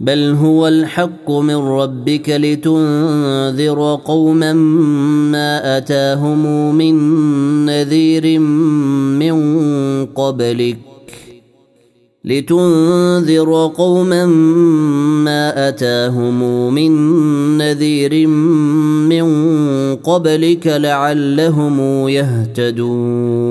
بل هو الحق من ربك لتنذر قوما ما أتاهم من نذير من قبلك لتنذر قوما ما أتاهم من نذير من قبلك لعلهم يهتدون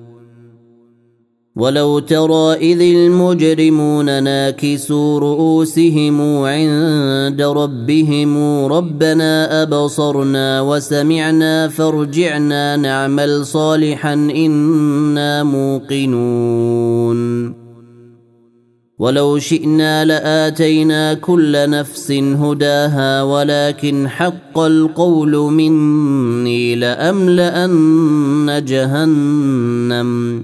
ولو ترى اذ المجرمون ناكسوا رؤوسهم عند ربهم ربنا ابصرنا وسمعنا فارجعنا نعمل صالحا أنا موقنون ولو شئنا لاتينا كل نفس هداها ولكن حق القول مني لاملان جهنم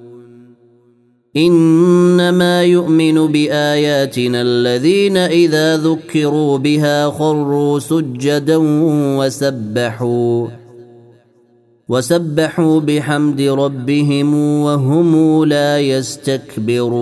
إنما يؤمن بآياتنا الذين إذا ذكروا بها خروا سجدا وسبحوا وسبحوا بحمد ربهم وهم لا يستكبرون.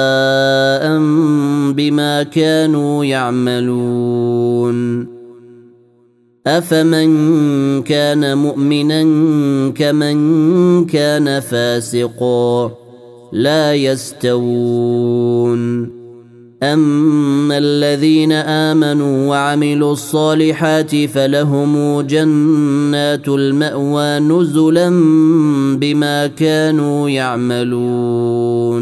بما كانوا يعملون. أفمن كان مؤمنا كمن كان فاسقا لا يستوون. أما الذين آمنوا وعملوا الصالحات فلهم جنات المأوى نزلا بما كانوا يعملون.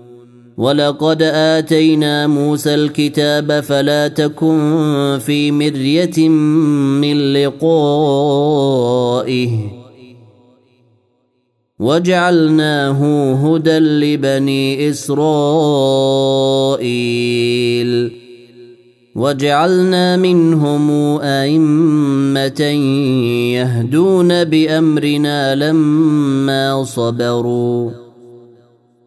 ولقد اتينا موسى الكتاب فلا تكن في مريه من لقائه وجعلناه هدى لبني اسرائيل وجعلنا منهم ائمه يهدون بامرنا لما صبروا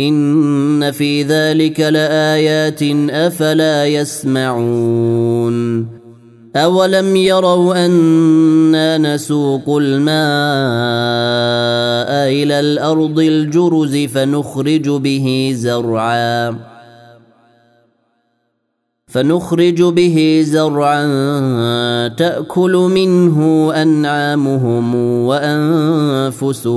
إن في ذلك لآيات أفلا يسمعون أولم يروا أنا نسوق الماء إلى الأرض الجرز فنخرج به زرعا فنخرج به زرعا تأكل منه أنعامهم وأنفسهم